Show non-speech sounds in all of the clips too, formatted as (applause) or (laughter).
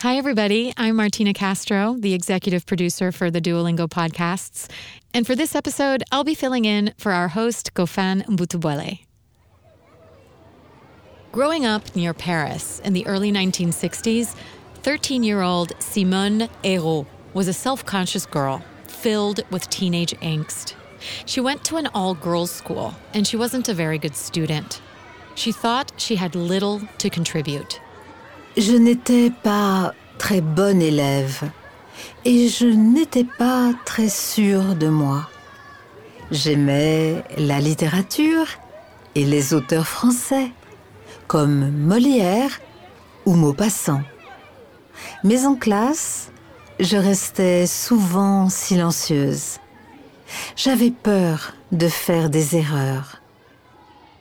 Hi, everybody. I'm Martina Castro, the executive producer for the Duolingo podcasts. And for this episode, I'll be filling in for our host, Gofan Mbutubwele. Growing up near Paris in the early 1960s, 13 year old Simone Hérault was a self conscious girl filled with teenage angst. She went to an all girls school, and she wasn't a very good student. She thought she had little to contribute. Je n'étais pas très bonne élève et je n'étais pas très sûre de moi. J'aimais la littérature et les auteurs français, comme Molière ou Maupassant. Mais en classe, je restais souvent silencieuse. J'avais peur de faire des erreurs.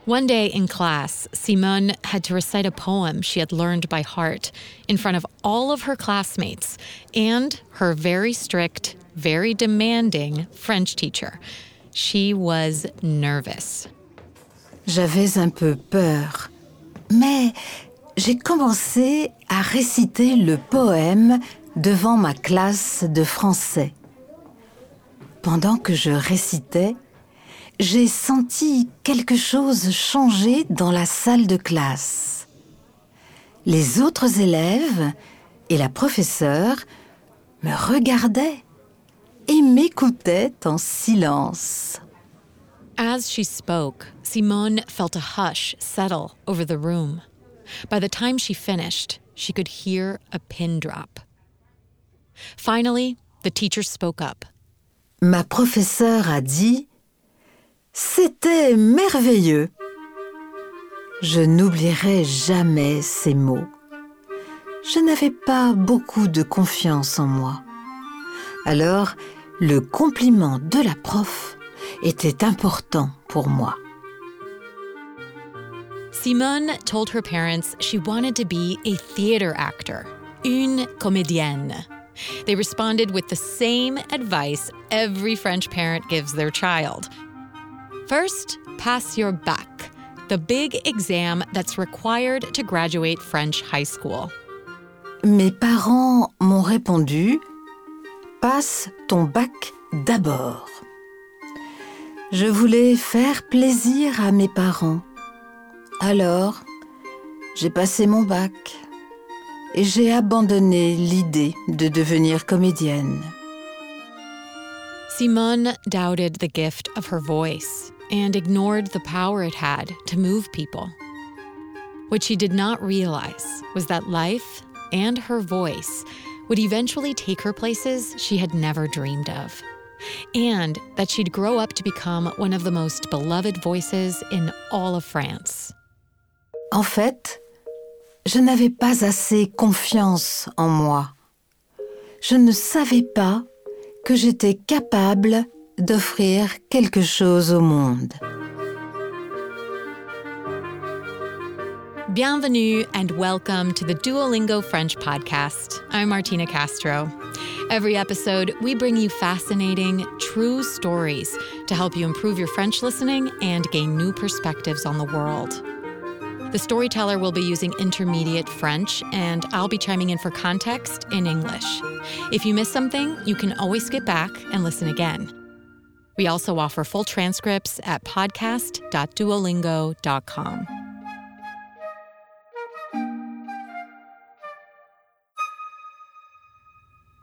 One day in class, Simone had to recite a poem she had learned by heart in front of all of her classmates and her very strict, very demanding French teacher. She was nervous. J'avais un peu peur, mais j'ai commencé à réciter le poème devant ma classe de français. Pendant que je récitais, j'ai senti quelque chose changer dans la salle de classe. Les autres élèves et la professeure me regardaient et m'écoutaient en silence. As she spoke, Simone felt a hush settle over the room. By the time she finished, she could hear a pin drop. Finally, the teacher spoke up. Ma professeure a dit C'était merveilleux. Je n'oublierai jamais ces mots. Je n'avais pas beaucoup de confiance en moi. Alors, le compliment de la prof était important pour moi. Simone told her parents she wanted to be a theater actor, une comédienne. They responded with the same advice every French parent gives their child. First, pass your bac, the big exam that's required to graduate French high school. Mes parents m'ont répondu Passe ton bac d'abord. Je voulais faire plaisir à mes parents. Alors, j'ai passé mon bac et j'ai abandonné l'idée de devenir comédienne. Simone doubted the gift of her voice and ignored the power it had to move people. What she did not realize was that life and her voice would eventually take her places she had never dreamed of, and that she'd grow up to become one of the most beloved voices in all of France. En fait, je n'avais pas assez confiance en moi. Je ne savais pas que j'étais capable d'offrir quelque chose au monde. Bienvenue and welcome to the Duolingo French podcast. I'm Martina Castro. Every episode, we bring you fascinating, true stories to help you improve your French listening and gain new perspectives on the world. The storyteller will be using intermediate French, and I'll be chiming in for context in English. If you miss something, you can always skip back and listen again. We also offer full transcripts at podcast.duolingo.com.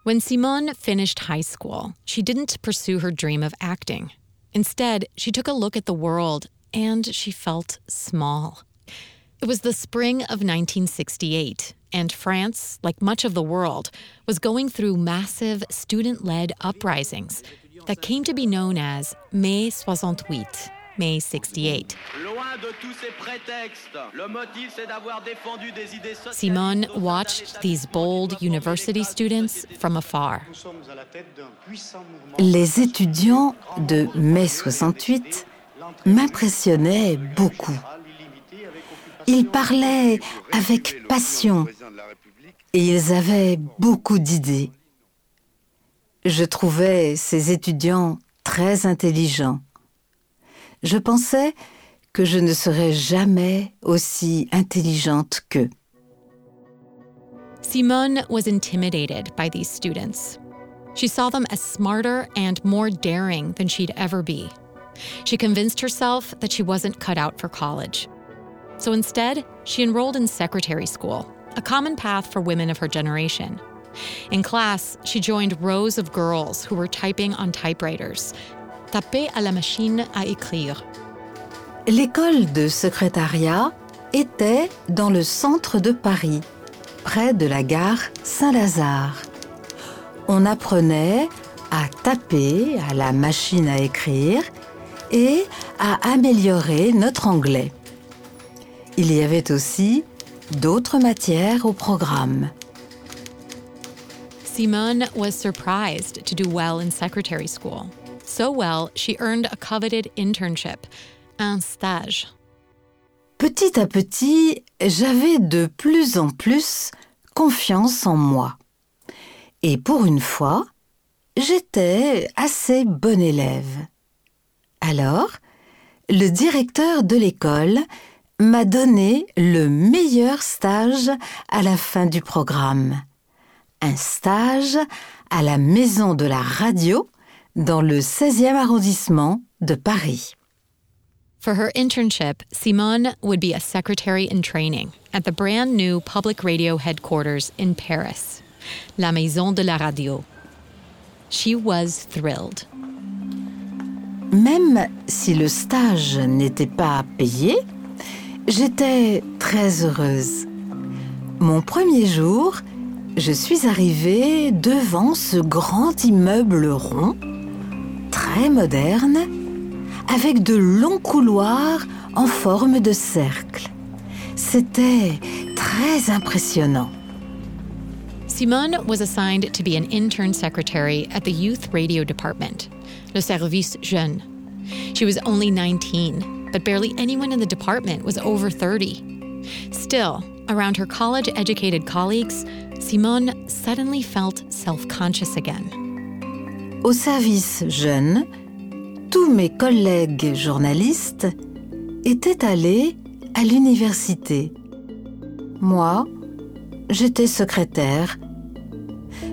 When Simone finished high school, she didn't pursue her dream of acting. Instead, she took a look at the world and she felt small. It was the spring of 1968, and France, like much of the world, was going through massive student led uprisings that came to be known as Mai 68, May 68. Simone watched these bold university students from afar. Les étudiants de mai 68 m'impressionnaient beaucoup. Ils parlaient avec passion et ils avaient beaucoup d'idées. Je trouvais ces étudiants très intelligents. Je pensais que je ne serais jamais aussi intelligente qu'eux. Simone was intimidated by these students. She saw them as smarter and more daring than she'd ever be. She convinced herself that she wasn't cut out for college. So instead, she enrolled in secretary school, a common path for women of her generation. In class, she joined rows of girls who were typing on typewriters. Taper à la machine à écrire. L'école de secrétariat était dans le centre de Paris, près de la gare Saint-Lazare. On apprenait à taper à la machine à écrire et à améliorer notre anglais. Il y avait aussi d'autres matières au programme. Simone was surprised to do well in secretary school. So well, she earned a coveted internship, un stage. Petit à petit, j'avais de plus en plus confiance en moi. Et pour une fois, j'étais assez bon élève. Alors, le directeur de l'école m'a donné le meilleur stage à la fin du programme. Un stage à la Maison de la Radio dans le 16e arrondissement de Paris. For her internship, Simone would be a secretary in training at the brand new public radio headquarters in Paris, La Maison de la Radio. She was thrilled. Même si le stage n'était pas payé, j'étais très heureuse. Mon premier jour, je suis arrivée devant ce grand immeuble rond, très moderne, avec de longs couloirs en forme de cercle. C'était très impressionnant. Simone was assigned to be an intern secretary at the youth radio department, le service jeune. She was only 19, but barely anyone in the department was over 30. Still, around her college educated colleagues, Simone suddenly felt self conscious again. Au service jeune, tous mes collègues journalistes étaient allés à l'université. Moi, j'étais secrétaire.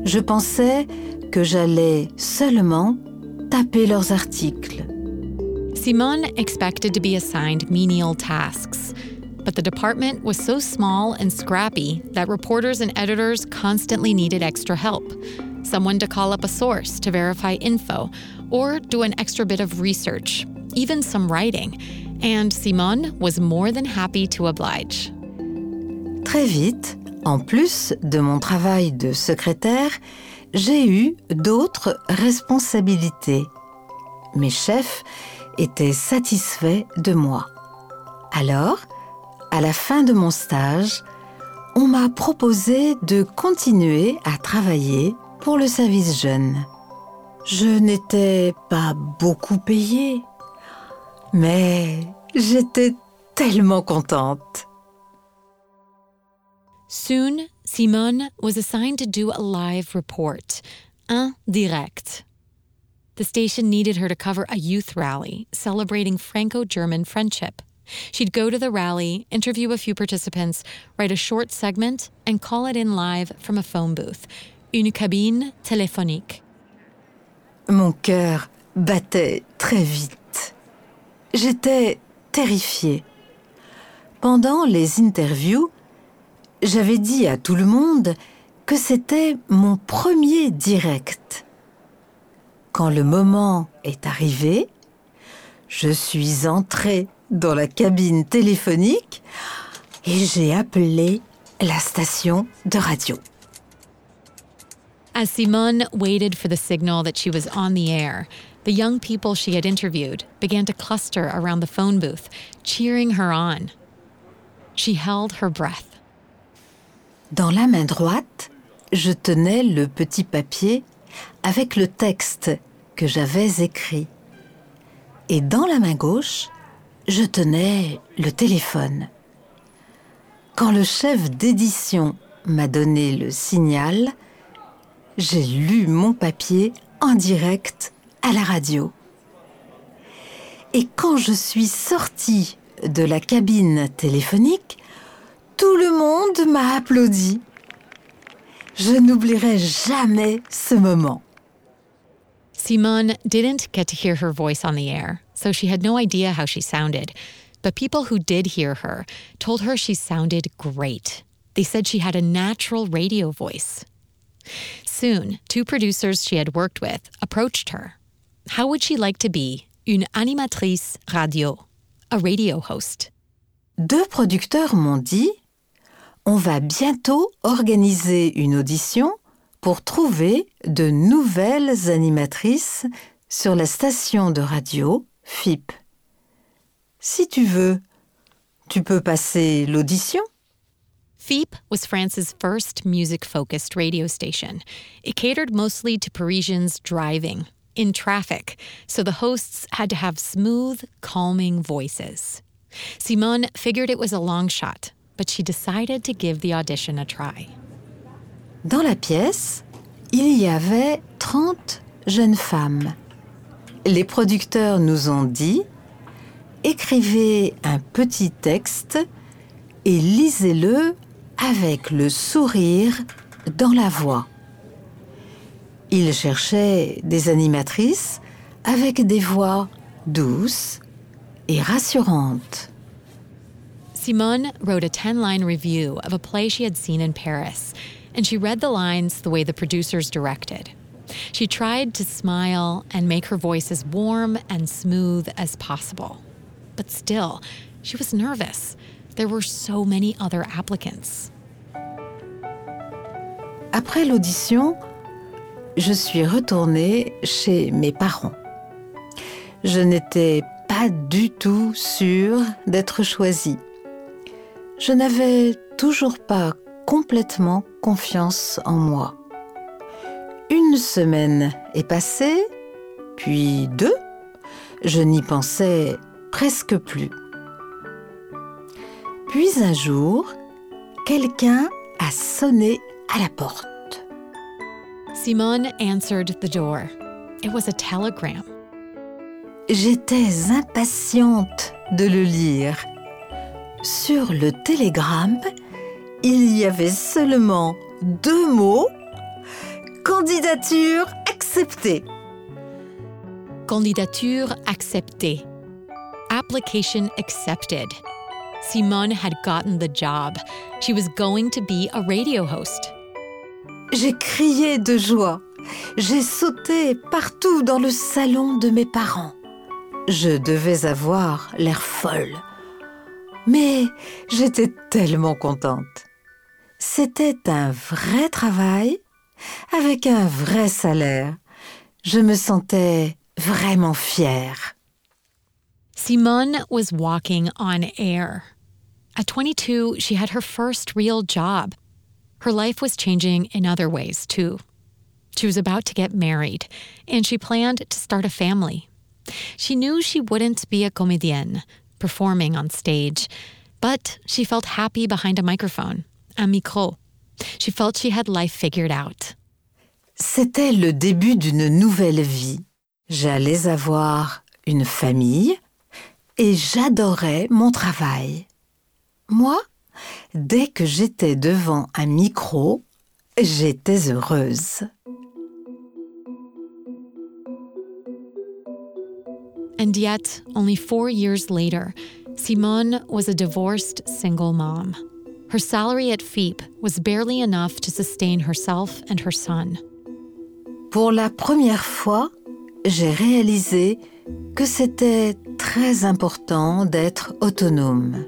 Je pensais que j'allais seulement taper leurs articles. Simone expected to be assigned menial tasks, but the department was so small and scrappy that reporters and editors constantly needed extra help. Someone to call up a source to verify info, or do an extra bit of research, even some writing. And Simone was more than happy to oblige. Très vite, en plus de mon travail de secrétaire, j'ai eu d'autres responsabilités. Mes chefs étaient satisfaits de moi. Alors, à la fin de mon stage, on m'a proposé de continuer à travailler pour le service jeune. Je n'étais pas beaucoup payée, mais j'étais tellement contente. Soon, Simone was assigned to do a live report, un direct. The station needed her to cover a youth rally celebrating Franco German friendship. She'd go to the rally, interview a few participants, write a short segment, and call it in live from a phone booth, une cabine téléphonique. Mon cœur battait très vite. J'étais terrifiée. Pendant les interviews, j'avais dit à tout le monde que c'était mon premier direct. Quand le moment est arrivé, je suis entrée dans la cabine téléphonique et j'ai appelé la station de radio. As Simone waited for the signal that she was on the air, the young people she had interviewed began to cluster around the phone booth, cheering her on. She held her breath. Dans la main droite, je tenais le petit papier avec le texte que j'avais écrit. Et dans la main gauche, je tenais le téléphone. Quand le chef d'édition m'a donné le signal, j'ai lu mon papier en direct à la radio. Et quand je suis sortie de la cabine téléphonique, tout le monde m'a applaudi. Je n'oublierai jamais ce moment. Simone didn't get to hear her voice on the air, so she had no idea how she sounded. But people who did hear her told her she sounded great. They said she had a natural radio voice. Soon, two producers she had worked with approached her. How would she like to be une animatrice radio, a radio host? Deux producteurs m'ont dit On va bientôt organiser une audition pour trouver de nouvelles animatrices sur la station de radio FIP. Si tu veux, tu peux passer l'audition. FIP was France's first music focused radio station. It catered mostly to Parisians driving, in traffic, so the hosts had to have smooth, calming voices. Simone figured it was a long shot, but she decided to give the audition a try. Dans la pièce, il y avait 30 jeunes femmes. Les producteurs nous ont dit écrivez un petit texte et lisez-le avec le sourire dans la voix. Ils cherchaient des animatrices avec des voix douces et rassurantes. Simone wrote a 10 line review of a play she had seen in Paris, and she read the lines the way the producers directed. She tried to smile and make her voice as warm and smooth as possible. But still, she was nervous. There were so many other applicants. Après l'audition, je suis retournée chez mes parents. Je n'étais pas du tout sûre d'être choisie. Je n'avais toujours pas complètement confiance en moi. Une semaine est passée, puis deux. Je n'y pensais presque plus. Puis un jour, quelqu'un a sonné à la porte. Simone answered the door. It was a telegram. J'étais impatiente de le lire. Sur le télégramme, il y avait seulement deux mots. Candidature acceptée. Candidature acceptée. Application accepted. Simone had gotten the job. She was going to be a radio host. J'ai crié de joie. J'ai sauté partout dans le salon de mes parents. Je devais avoir l'air folle. Mais j'étais tellement contente. C'était un vrai travail avec un vrai salaire. Je me sentais vraiment fière. Simone was walking on air. At 22, she had her first real job. Her life was changing in other ways, too. She was about to get married, and she planned to start a family. She knew she wouldn't be a comédienne, performing on stage, but she felt happy behind a microphone, un micro. She felt she had life figured out. C'était le début d'une nouvelle vie. J'allais avoir une famille et j'adorais mon travail. Moi, dès que j'étais devant un micro, j'étais heureuse. And yet, only four years later, Simone was a divorced single mom. Her salary at FEEP was barely enough to sustain herself and her son. Pour la première fois, j'ai réalisé que c'était très important d'être autonome.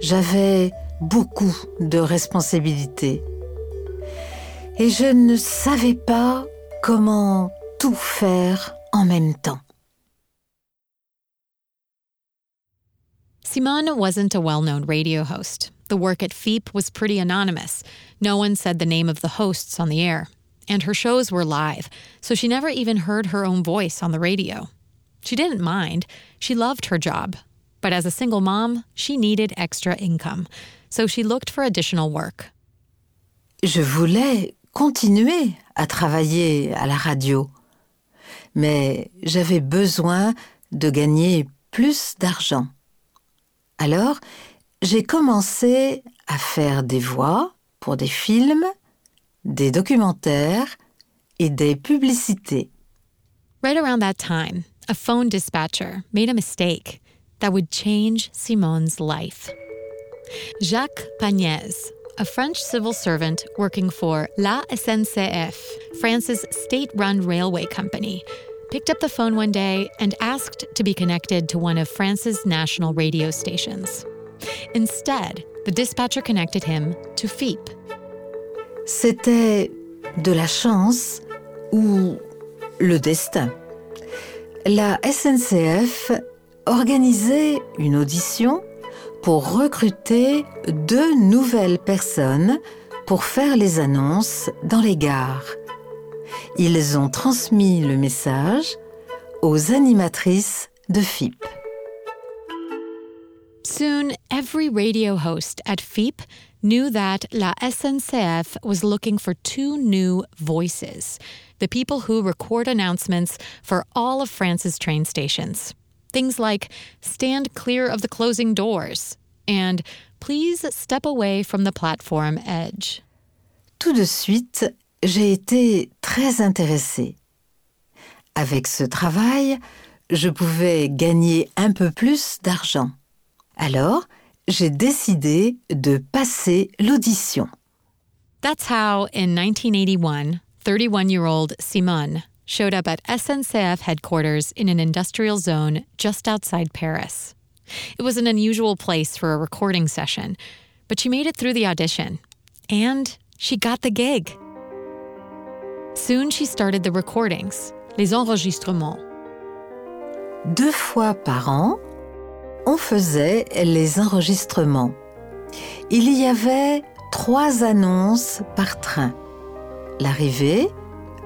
J'avais beaucoup de responsabilités et je ne savais pas comment tout faire en même temps. Simone wasn't a well known radio host. The work at FEEP was pretty anonymous. No one said the name of the hosts on the air. And her shows were live, so she never even heard her own voice on the radio. She didn't mind. She loved her job. But as a single mom, she needed extra income. So she looked for additional work. Je voulais continuer à travailler à la radio, mais j'avais besoin de gagner plus d'argent. Alors, j'ai commencé à faire des voix pour des films des documentaires et des publicités. Right around that time, a phone dispatcher made a mistake that would change Simone's life. Jacques Pagnès, a French civil servant working for La SNCF, France's state run railway company, picked up the phone one day and asked to be connected to one of France's national radio stations. Instead, the dispatcher connected him to FIP. C'était de la chance ou le destin? La SNCF organisait une audition pour recruter deux nouvelles personnes pour faire les annonces dans les gares. Ils ont transmis le message aux animatrices de FIP. Soon, every radio host at FIP knew that La SNCF was looking for two new voices the people who record announcements for all of France's train stations. Things like stand clear of the closing doors and please step away from the platform edge. Tout de suite, j'ai été très intéressée. Avec ce travail, je pouvais gagner un peu plus d'argent. Alors, j'ai décidé de passer l'audition. That's how, in 1981, 31 year old Simone showed up at SNCF headquarters in an industrial zone just outside Paris. It was an unusual place for a recording session, but she made it through the audition. And she got the gig. Soon she started the recordings, les enregistrements. Deux fois par an, on faisait les enregistrements. Il y avait trois annonces par train. L'arrivée,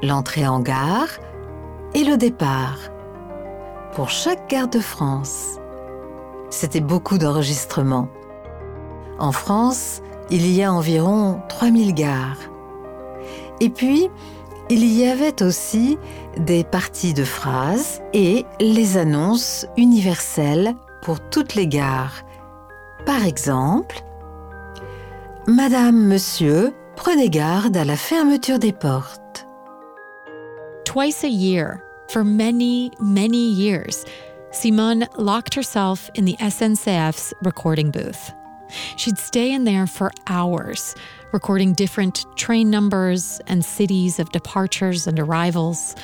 l'entrée en gare et le départ. Pour chaque gare de France. C'était beaucoup d'enregistrements. En France, il y a environ 3000 gares. Et puis, il y avait aussi des parties de phrases et les annonces universelles pour toutes les gares. Par exemple, Madame, Monsieur, prenez garde à la fermeture des portes. Twice a year, for many, many years, Simone locked herself in the SNCF's recording booth. She'd stay in there for hours, recording different train numbers and cities of departures and arrivals.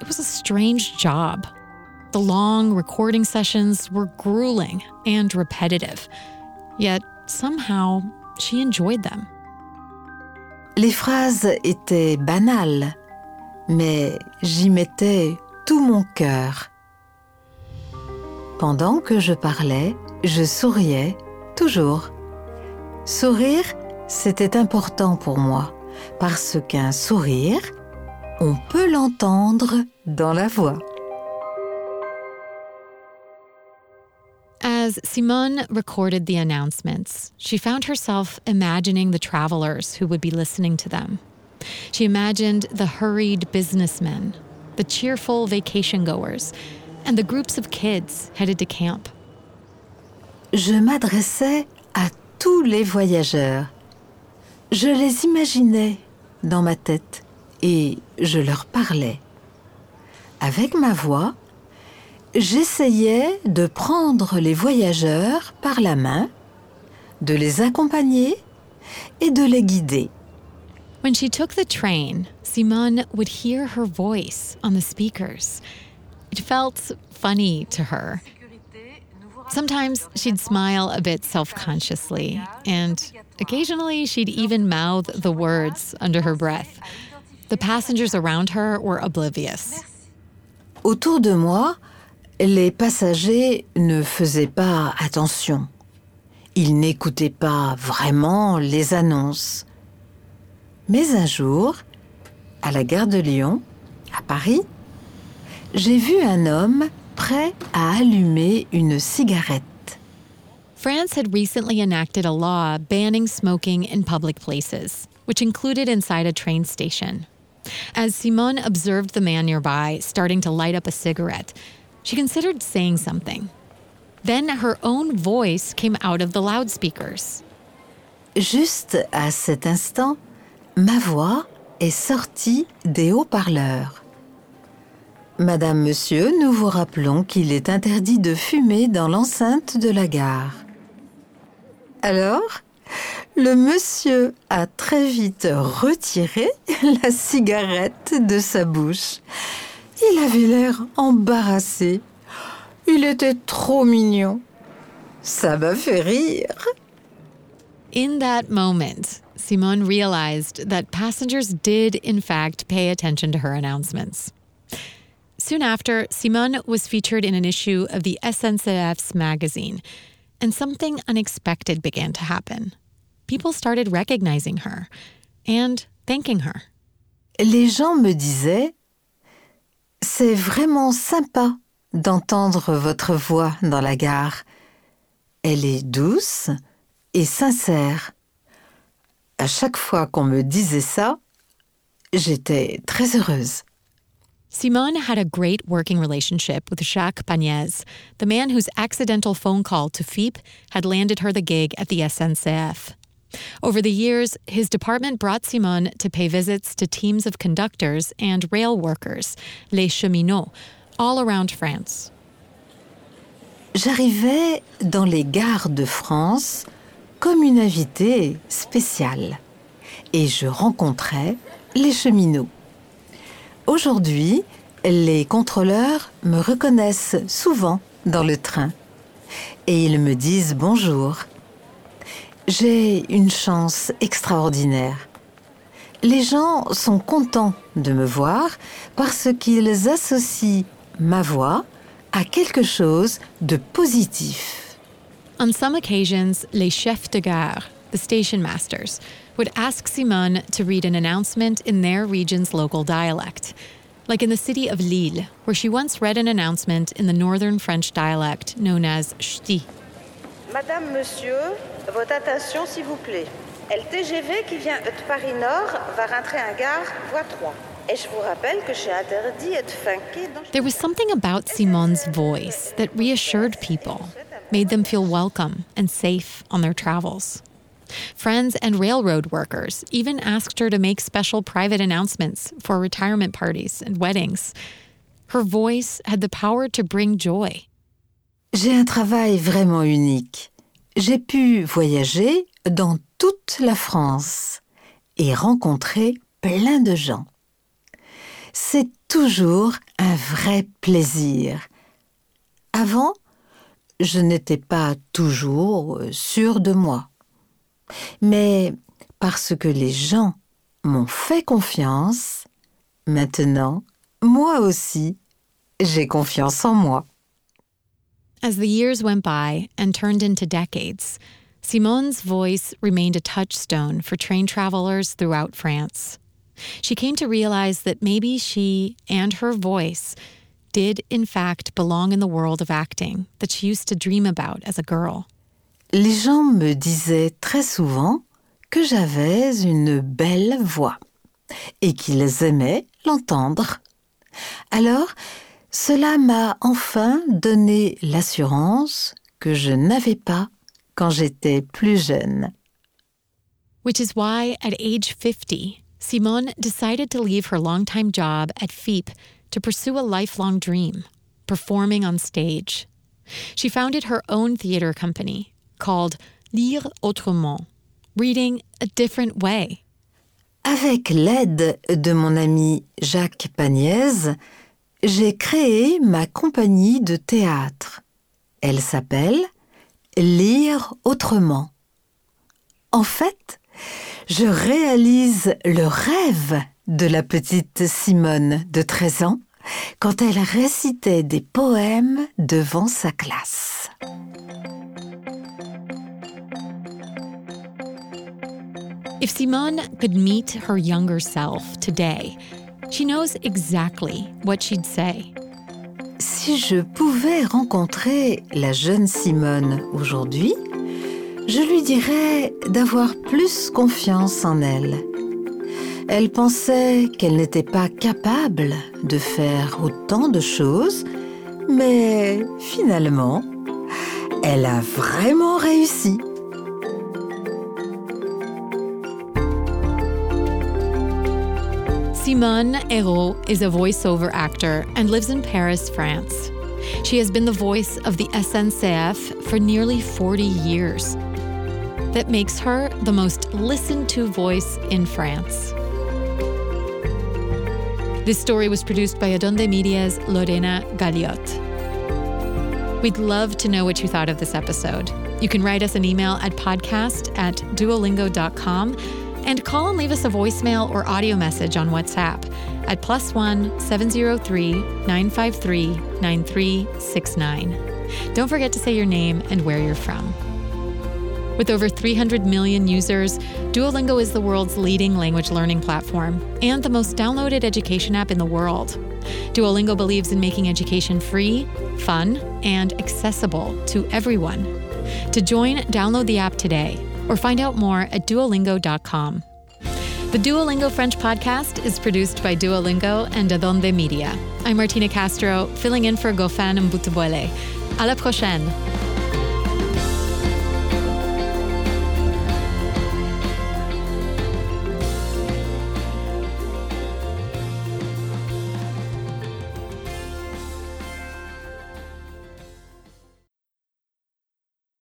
It was a strange job. The long recording sessions were grueling and repetitive, yet somehow she enjoyed them. Les phrases étaient banales, mais j'y mettais tout mon cœur. Pendant que je parlais, je souriais toujours. Sourire, c'était important pour moi, parce qu'un sourire, on peut l'entendre dans la voix. As Simone recorded the announcements, she found herself imagining the travelers who would be listening to them. She imagined the hurried businessmen, the cheerful vacation goers, and the groups of kids headed to camp. Je m'adressais à tous les voyageurs. Je les imaginais dans ma tête et je leur parlais. Avec ma voix, j'essayais de prendre les voyageurs par la main, de les accompagner et de les guider. When she took the train, Simone would hear her voice on the speakers. It felt funny to her. Sometimes she'd smile a bit self consciously, and occasionally she'd even mouth the words under her breath. The passengers around her were oblivious. Autour de moi, les passagers ne faisaient pas attention. Ils n'écoutaient pas vraiment les annonces. Mais un jour, à la gare de Lyon, à Paris, j'ai vu un homme prêt à allumer une cigarette. France had recently enacted a law banning smoking in public places, which included inside a train station. As Simone observed the man nearby starting to light up a cigarette, she considered saying something. Then her own voice came out of the loudspeakers. Juste à cet instant, ma voix est sorti des haut-parleurs. Madame, monsieur, nous vous rappelons qu'il est interdit de fumer dans l'enceinte de la gare. Alors, le monsieur a très vite retiré (laughs) la cigarette de sa bouche. Il avait l'air embarrassé. Il était trop mignon. Ça m'a fait rire. In that moment, Simone realized that passengers did, in fact, pay attention to her announcements. Soon after, Simone was featured in an issue of the SNCF's magazine, and something unexpected began to happen. People started recognizing her and thanking her. Les gens me disaient C'est vraiment sympa d'entendre votre voix dans la gare. Elle est douce et sincère. À chaque fois qu'on me disait ça, j'étais très heureuse. Simone had a great working relationship with Jacques Pagnès, the man whose accidental phone call to FIP had landed her the gig at the SNCF. Over the years, his department brought Simone to pay visits to teams of conductors and rail workers, les cheminots, all around France. J'arrivais dans les gares de France comme une invitée spéciale et je rencontrais les cheminots. Aujourd'hui, les contrôleurs me reconnaissent souvent dans le train et ils me disent bonjour. J'ai une chance extraordinaire. Les gens sont contents de me voir parce qu'ils associent ma voix à quelque chose de positif. On some occasions, les chefs de gare, the station masters, would ask Simone to read an announcement in their region's local dialect. Like in the city of Lille, where she once read an announcement in the northern French dialect known as ch'ti. Madame, monsieur, votre attention s'il vous plaît. LTGV qui vient de Paris Nord va rentrer en gare voie 3. Et je vous rappelle que j'ai interdit de funky dans... There was something about Simone's voice that reassured people, made them feel welcome and safe on their travels. Friends and railroad workers even asked her to make special private announcements for retirement parties and weddings. Her voice had the power to bring joy. J'ai un travail vraiment unique. J'ai pu voyager dans toute la France et rencontrer plein de gens. C'est toujours un vrai plaisir. Avant, je n'étais pas toujours sûre de moi. Mais parce que les gens m'ont fait confiance, maintenant, moi aussi, j'ai confiance en moi. As the years went by and turned into decades, Simone's voice remained a touchstone for train travelers throughout France. She came to realize that maybe she and her voice did, in fact, belong in the world of acting that she used to dream about as a girl. Les gens me disaient très souvent que j'avais une belle voix et qu'ils aimaient l'entendre. Alors, cela m'a enfin donné l'assurance que je n'avais pas quand j'étais plus jeune. Which is why, at age 50, Simone decided to leave her longtime job at FIP to pursue a lifelong dream performing on stage. She founded her own theater company called Lire autrement, reading a different way. Avec l'aide de mon ami Jacques Pagnès, j'ai créé ma compagnie de théâtre. Elle s'appelle Lire autrement. En fait, je réalise le rêve de la petite Simone de 13 ans quand elle récitait des poèmes devant sa classe. If Simone could meet her younger self today, she knows exactly what she'd say. Si je pouvais rencontrer la jeune Simone aujourd'hui, je lui dirais d'avoir plus confiance en elle. Elle pensait qu'elle n'était pas capable de faire autant de choses, mais finalement, elle a vraiment réussi. Simone Hérault is a voiceover actor and lives in Paris, France. She has been the voice of the SNCF for nearly 40 years. That makes her the most listened to voice in France. This story was produced by Adonde Media's Lorena Galliot. We'd love to know what you thought of this episode. You can write us an email at podcast at duolingo.com and call and leave us a voicemail or audio message on WhatsApp at plus one 703 953 9369. Don't forget to say your name and where you're from. With over 300 million users, Duolingo is the world's leading language learning platform and the most downloaded education app in the world. Duolingo believes in making education free, fun, and accessible to everyone. To join, download the app today or find out more at duolingo.com. The Duolingo French podcast is produced by Duolingo and Adonde Media. I'm Martina Castro, filling in for Gofan Mbutubwele. À la prochaine!